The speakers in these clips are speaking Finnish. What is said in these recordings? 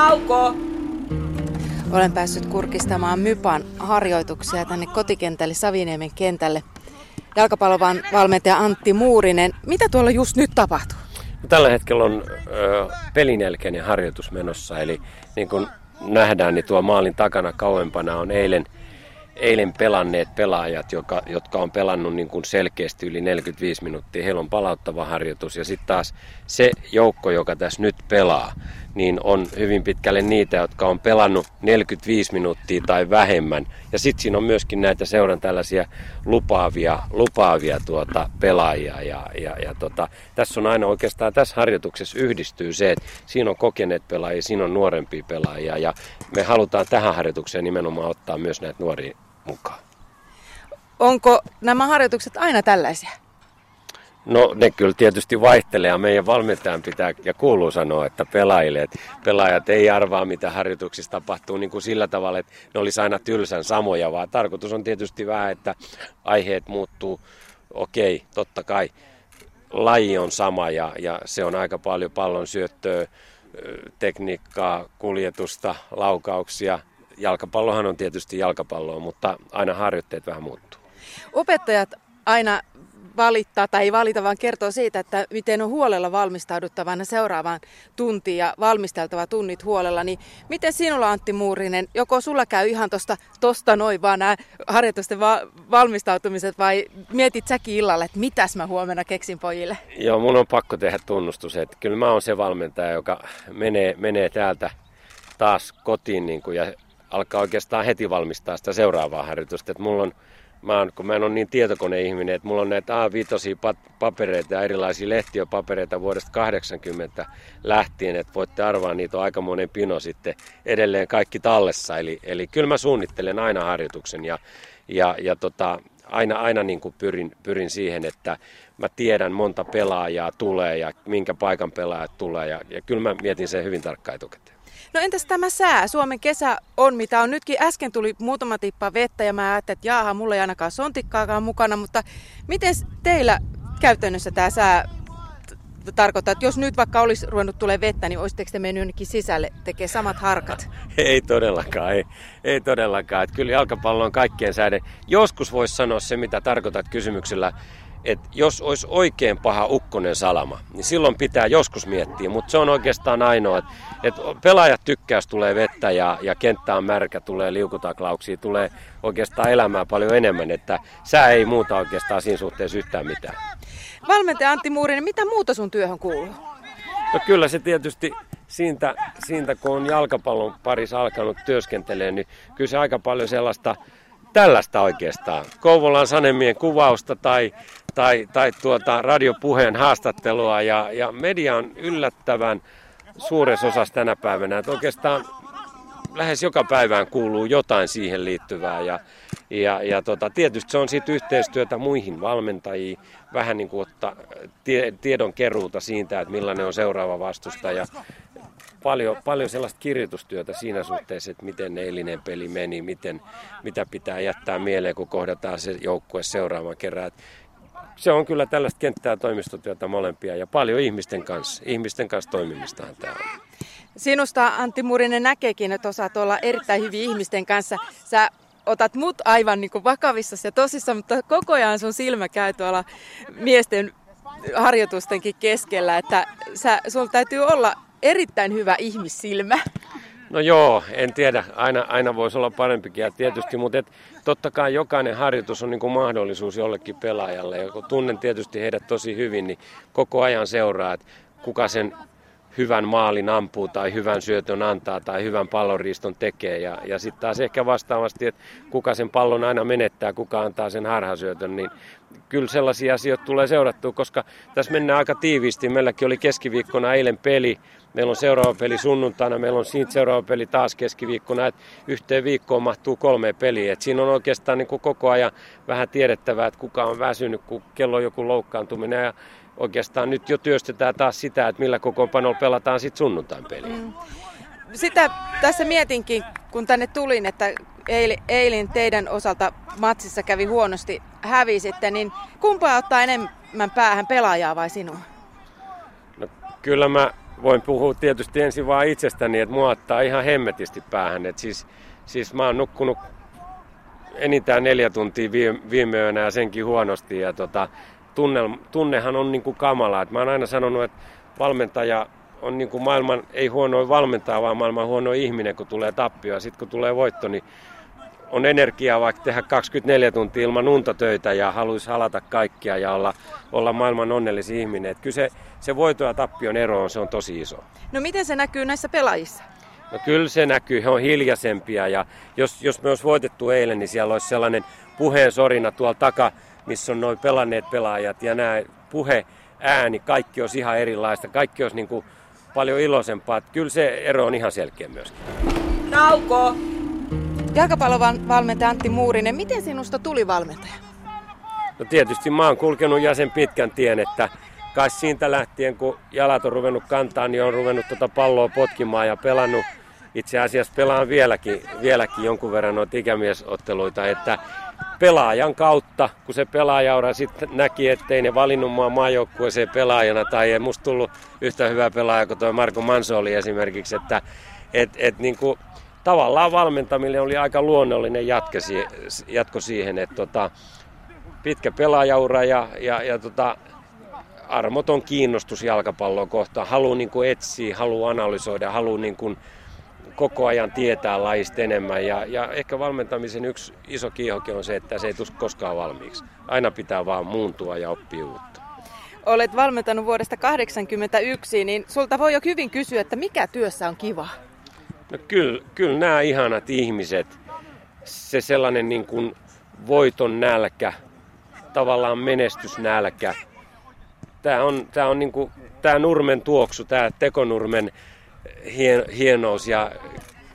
Tauko! Olen päässyt kurkistamaan Mypan harjoituksia tänne kotikentälle Saviniemen kentälle. Jalkapallon valmentaja Antti Muurinen. Mitä tuolla just nyt tapahtuu? Tällä hetkellä on ö, pelinelkeinen harjoitus menossa, eli niin kuin nähdään, niin tuo maalin takana kauempana on eilen – eilen pelanneet pelaajat, joka, jotka on pelannut niin kuin selkeästi yli 45 minuuttia, heillä on palauttava harjoitus. Ja sitten taas se joukko, joka tässä nyt pelaa, niin on hyvin pitkälle niitä, jotka on pelannut 45 minuuttia tai vähemmän. Ja sitten siinä on myöskin näitä seuran tällaisia lupaavia, lupaavia tuota pelaajia. Ja, ja, ja tota, tässä on aina oikeastaan tässä harjoituksessa yhdistyy se, että siinä on kokeneet pelaajia, siinä on nuorempia pelaajia. Ja me halutaan tähän harjoitukseen nimenomaan ottaa myös näitä nuoria mukaan. Onko nämä harjoitukset aina tällaisia? No ne kyllä tietysti vaihtelee ja meidän valmentajan pitää ja kuuluu sanoa, että pelaajille, että pelaajat ei arvaa mitä harjoituksissa tapahtuu niin kuin sillä tavalla, että ne olisi aina tylsän samoja, vaan tarkoitus on tietysti vähän, että aiheet muuttuu. Okei, totta kai laji on sama ja, ja se on aika paljon pallon syöttöä, tekniikkaa, kuljetusta, laukauksia, jalkapallohan on tietysti jalkapalloa, mutta aina harjoitteet vähän muuttuu. Opettajat aina valittaa tai ei valita, vaan kertoo siitä, että miten on huolella valmistauduttavana seuraavaan tuntiin ja valmisteltava tunnit huolella. Niin miten sinulla Antti Muurinen, joko sulla käy ihan tosta, tosta noin vaan nämä harjoitusten va- valmistautumiset vai mietit säkin illalla, että mitäs mä huomenna keksin pojille? Joo, mun on pakko tehdä tunnustus, että kyllä mä oon se valmentaja, joka menee, menee täältä taas kotiin niin kuin, ja alkaa oikeastaan heti valmistaa sitä seuraavaa harjoitusta. Että mulla on, mä oon, kun mä en ole niin tietokoneihminen, että mulla on näitä A5 papereita ja erilaisia lehtiöpapereita vuodesta 80 lähtien, että voitte arvaa, niitä on aika monen pino sitten edelleen kaikki tallessa. Eli, eli kyllä mä suunnittelen aina harjoituksen ja, ja, ja tota, aina, aina niin kuin pyrin, pyrin siihen, että mä tiedän monta pelaajaa tulee ja minkä paikan pelaajat tulee ja, ja kyllä mä mietin sen hyvin tarkkaan etukäteen. No entäs tämä sää? Suomen kesä on mitä on. Nytkin äsken tuli muutama tippa vettä ja mä ajattelin, että jaaha, mulla ei ainakaan sontikkaakaan mukana, mutta miten teillä käytännössä tämä sää tarkoittaa, että jos nyt vaikka olisi ruvennut tulee vettä, niin olisitteko te mennyt jonnekin sisälle tekee samat harkat? Ei todellakaan, ei, ei todellakaan. Että kyllä jalkapallo on kaikkien sääden. Joskus voisi sanoa se, mitä tarkoitat kysymyksellä, että jos olisi oikein paha ukkonen salama, niin silloin pitää joskus miettiä, mutta se on oikeastaan ainoa, että, että pelaajat tykkäys tulee vettä ja, ja kenttä on märkä, tulee liukutaklauksia, tulee oikeastaan elämää paljon enemmän, että sää ei muuta oikeastaan siinä suhteessa yhtään mitään. Valmentaja Antti Muurinen, mitä muuta sun työhön kuuluu? No kyllä se tietysti siitä, siitä kun on jalkapallon parissa alkanut työskentelemään, niin kyllä se aika paljon sellaista tällaista oikeastaan. Kouvolan Sanemien kuvausta tai, tai, tai tuota radiopuheen haastattelua ja, ja media on yllättävän suuressa osassa tänä päivänä. Että oikeastaan lähes joka päivään kuuluu jotain siihen liittyvää ja, ja, ja tota, tietysti se on sitten yhteistyötä muihin valmentajiin, vähän niin kuin ottaa tie, tiedon keruuta siitä, että millainen on seuraava vastustaja paljon, paljon sellaista kirjoitustyötä siinä suhteessa, että miten eilinen peli meni, miten, mitä pitää jättää mieleen, kun kohdataan se joukkue seuraavan kerran. Et se on kyllä tällaista kenttää toimistotyötä molempia ja paljon ihmisten kanssa. Ihmisten kanssa toimimistahan tämä on. Sinusta Antti Murinen näkeekin, että osaat olla erittäin hyvin ihmisten kanssa. Sä otat mut aivan niin kuin vakavissa ja tosissa, mutta koko ajan sun silmä käy tuolla miesten harjoitustenkin keskellä, että sä, sulla täytyy olla erittäin hyvä ihmissilmä. No joo, en tiedä. Aina, aina voisi olla parempikin ja tietysti, mutta et, totta kai jokainen harjoitus on niin kuin mahdollisuus jollekin pelaajalle. Ja kun tunnen tietysti heidät tosi hyvin, niin koko ajan seuraa, että kuka sen hyvän maalin ampuu tai hyvän syötön antaa tai hyvän pallonriiston tekee. Ja, ja sitten taas ehkä vastaavasti, että kuka sen pallon aina menettää, kuka antaa sen harhasyötön, niin kyllä sellaisia asioita tulee seurattua, koska tässä mennään aika tiiviisti. Meilläkin oli keskiviikkona eilen peli, meillä on seuraava peli sunnuntaina, meillä on siitä seuraava peli taas keskiviikkona, että yhteen viikkoon mahtuu kolme peliä. Et siinä on oikeastaan niin koko ajan vähän tiedettävää, että kuka on väsynyt, kun kello on joku loukkaantuminen ja oikeastaan nyt jo työstetään taas sitä, että millä kokoonpanolla pelataan sitten sunnuntain peliä. Mm. Sitä tässä mietinkin, kun tänne tulin, että eilen teidän osalta matsissa kävi huonosti, hävisitte, niin kumpaa ottaa enemmän päähän, pelaajaa vai sinua? No, kyllä mä voin puhua tietysti ensin vaan itsestäni, että mua ottaa ihan hemmetisti päähän. Et siis, siis mä oon nukkunut enintään neljä tuntia viime, viime yönä ja senkin huonosti. Ja tota, tunne, tunnehan on niin kuin kamala. Et mä oon aina sanonut, että valmentaja on niin kuin maailman, ei huono valmentaa, vaan maailman huono ihminen, kun tulee tappio. Ja sitten kun tulee voitto, niin on energiaa vaikka tehdä 24 tuntia ilman unta töitä ja haluaisi halata kaikkia ja olla, olla maailman onnellisin ihminen. Että kyllä se, se voito ja tappion ero on, se on tosi iso. No miten se näkyy näissä pelaajissa? No kyllä se näkyy, he on hiljaisempia ja jos, jos me olisi voitettu eilen, niin siellä olisi sellainen puheen sorina tuolla taka, missä on noin pelanneet pelaajat ja nämä puhe, ääni, kaikki olisi ihan erilaista, kaikki olisi niin kuin paljon iloisempaa. Että kyllä se ero on ihan selkeä myöskin. Nauko! Jalkapallon valmentaja Antti Muurinen, miten sinusta tuli valmentaja? No tietysti mä oon kulkenut jäsen pitkän tien, että kai siitä lähtien kun jalat on ruvennut kantaa, niin on ruvennut tuota palloa potkimaan ja pelannut itse asiassa pelaan vieläkin, vieläkin jonkun verran noita ikämiesotteluita, että pelaajan kautta, kun se pelaajaura sitten näki, ettei ne valinnut mua maajoukkueeseen pelaajana tai ei musta tullut yhtä hyvä pelaaja kuin tuo Marko Mansoli esimerkiksi, että et, et niin kuin, tavallaan valmentamille oli aika luonnollinen jatko, jatko siihen, että tota, pitkä pelaajaura ja, ja, ja tota, armoton kiinnostus jalkapalloa kohtaan. Haluaa niin etsiä, haluaa analysoida, haluaa niin kuin koko ajan tietää lajista enemmän. Ja, ja ehkä valmentamisen yksi iso kiihoke on se, että se ei tule koskaan valmiiksi. Aina pitää vaan muuntua ja oppia uutta. Olet valmentanut vuodesta 1981, niin sulta voi jo hyvin kysyä, että mikä työssä on kiva? No kyllä, kyllä nämä ihanat ihmiset, se sellainen niin kuin voiton nälkä, tavallaan menestysnälkä. Tämä on, tämä on niin kuin, tämä nurmen tuoksu, tämä tekonurmen hien, hienous ja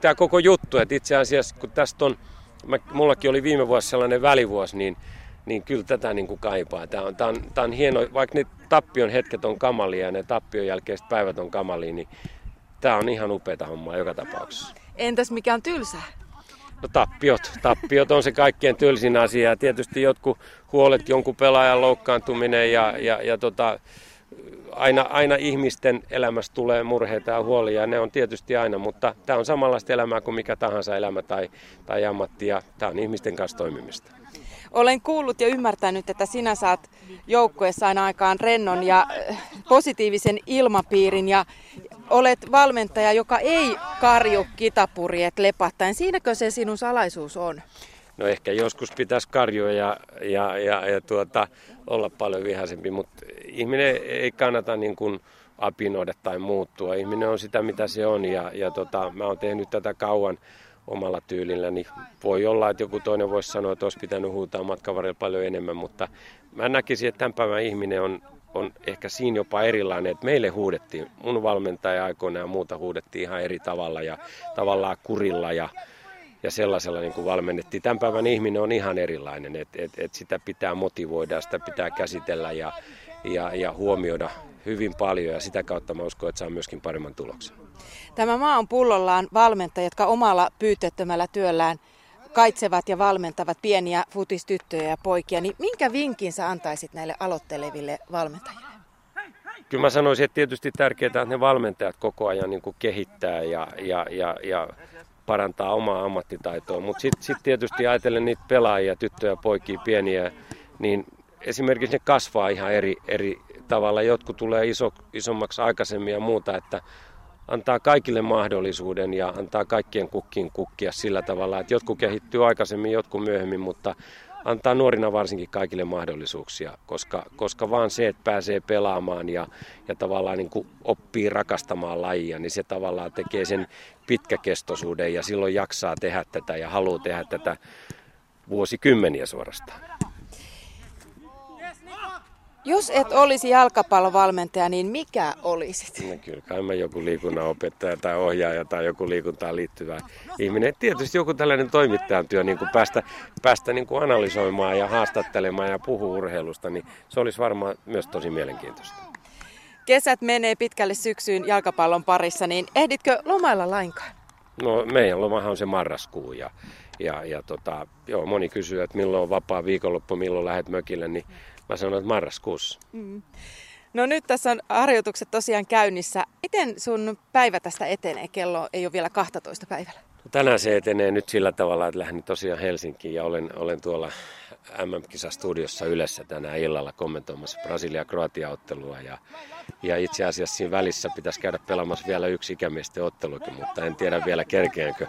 tämä koko juttu, että itse asiassa kun tästä on, mä, mullakin oli viime vuosi sellainen välivuosi, niin, niin kyllä tätä niin kuin kaipaa. Tämä on, tämä, on, tämä on hieno, vaikka ne tappion hetket on kamalia ja ne tappion jälkeiset päivät on kamalia, niin tämä on ihan upeata hommaa joka tapauksessa. Entäs mikä on tylsää? No tappiot. Tappiot on se kaikkien tylsin asia. Ja tietysti jotkut huolet, jonkun pelaajan loukkaantuminen ja, ja, ja tota, aina, aina ihmisten elämässä tulee murheita ja huolia, ja ne on tietysti aina, mutta tämä on samanlaista elämää kuin mikä tahansa elämä tai, tai ammatti, ja tämä on ihmisten kanssa toimimista. Olen kuullut ja ymmärtänyt, että sinä saat joukkueessa aina aikaan rennon ja äh, positiivisen ilmapiirin ja olet valmentaja, joka ei karju kitapurjeet lepattaen. Siinäkö se sinun salaisuus on? No ehkä joskus pitäisi karjua ja, ja, ja, ja tuota, olla paljon vihaisempi, mutta ihminen ei kannata niin kuin apinoida tai muuttua. Ihminen on sitä, mitä se on ja, ja tota, mä oon tehnyt tätä kauan omalla tyylillä, niin voi olla, että joku toinen voisi sanoa, että olisi pitänyt huutaa matkan paljon enemmän, mutta mä näkisin, että tämän päivän ihminen on, on ehkä siinä jopa erilainen, että meille huudettiin, mun valmentaja aikoina ja muuta huudettiin ihan eri tavalla ja tavallaan kurilla ja, ja sellaisella niin kuin valmennettiin. Tämän päivän ihminen on ihan erilainen, että et, et sitä pitää motivoida, sitä pitää käsitellä ja, ja, ja huomioida hyvin paljon ja sitä kautta mä uskon, että saa myöskin paremman tuloksen. Tämä maa on pullollaan valmentajia, jotka omalla pyytettömällä työllään kaitsevat ja valmentavat pieniä futistyttöjä ja poikia, niin minkä vinkin sä antaisit näille aloitteleville valmentajille? Kyllä mä sanoisin, että tietysti tärkeää, että ne valmentajat koko ajan niin kuin kehittää ja, ja, ja, ja parantaa omaa ammattitaitoa. Mutta sitten sit tietysti ajatellen niitä pelaajia, tyttöjä, poikia, pieniä, niin esimerkiksi ne kasvaa ihan eri, eri tavalla. Jotkut tulee iso, isommaksi aikaisemmin ja muuta, että antaa kaikille mahdollisuuden ja antaa kaikkien kukkiin kukkia sillä tavalla, että jotkut kehittyy aikaisemmin, jotkut myöhemmin, mutta antaa nuorina varsinkin kaikille mahdollisuuksia, koska, koska vaan se, että pääsee pelaamaan ja, ja tavallaan niin kuin oppii rakastamaan lajia, niin se tavallaan tekee sen pitkäkestoisuuden ja silloin jaksaa tehdä tätä ja haluaa tehdä tätä vuosikymmeniä suorastaan. Jos et olisi jalkapallovalmentaja, niin mikä olisit? No kyllä kai mä joku liikunnan opettaja tai ohjaaja tai joku liikuntaan liittyvä ihminen. Tietysti joku tällainen toimittajan työ, niin kuin päästä, päästä niin kuin analysoimaan ja haastattelemaan ja puhua urheilusta, niin se olisi varmaan myös tosi mielenkiintoista. Kesät menee pitkälle syksyyn jalkapallon parissa, niin ehditkö lomailla lainkaan? No meidän lomahan on se marraskuu ja, ja, ja tota, joo, moni kysyy, että milloin on vapaa viikonloppu, milloin lähdet mökille, niin Mä sanoin, että marraskuussa. Mm. No nyt tässä on harjoitukset tosiaan käynnissä. Miten sun päivä tästä etenee? Kello ei ole vielä 12 päivällä. No tänään se etenee nyt sillä tavalla, että lähdin tosiaan Helsinkiin ja olen, olen tuolla MM-kisastudiossa yleensä tänään illalla kommentoimassa Brasilia-Kroatia-ottelua. Ja, ja itse asiassa siinä välissä pitäisi käydä pelaamassa vielä yksi ikämiesten ottelukin, mutta en tiedä vielä kerkeänkö,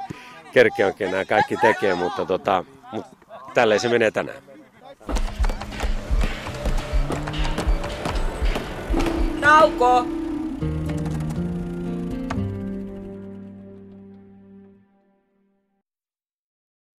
kerkeänkö nämä kaikki tekee, mutta, tota, mutta tälleen se menee tänään. Tauko!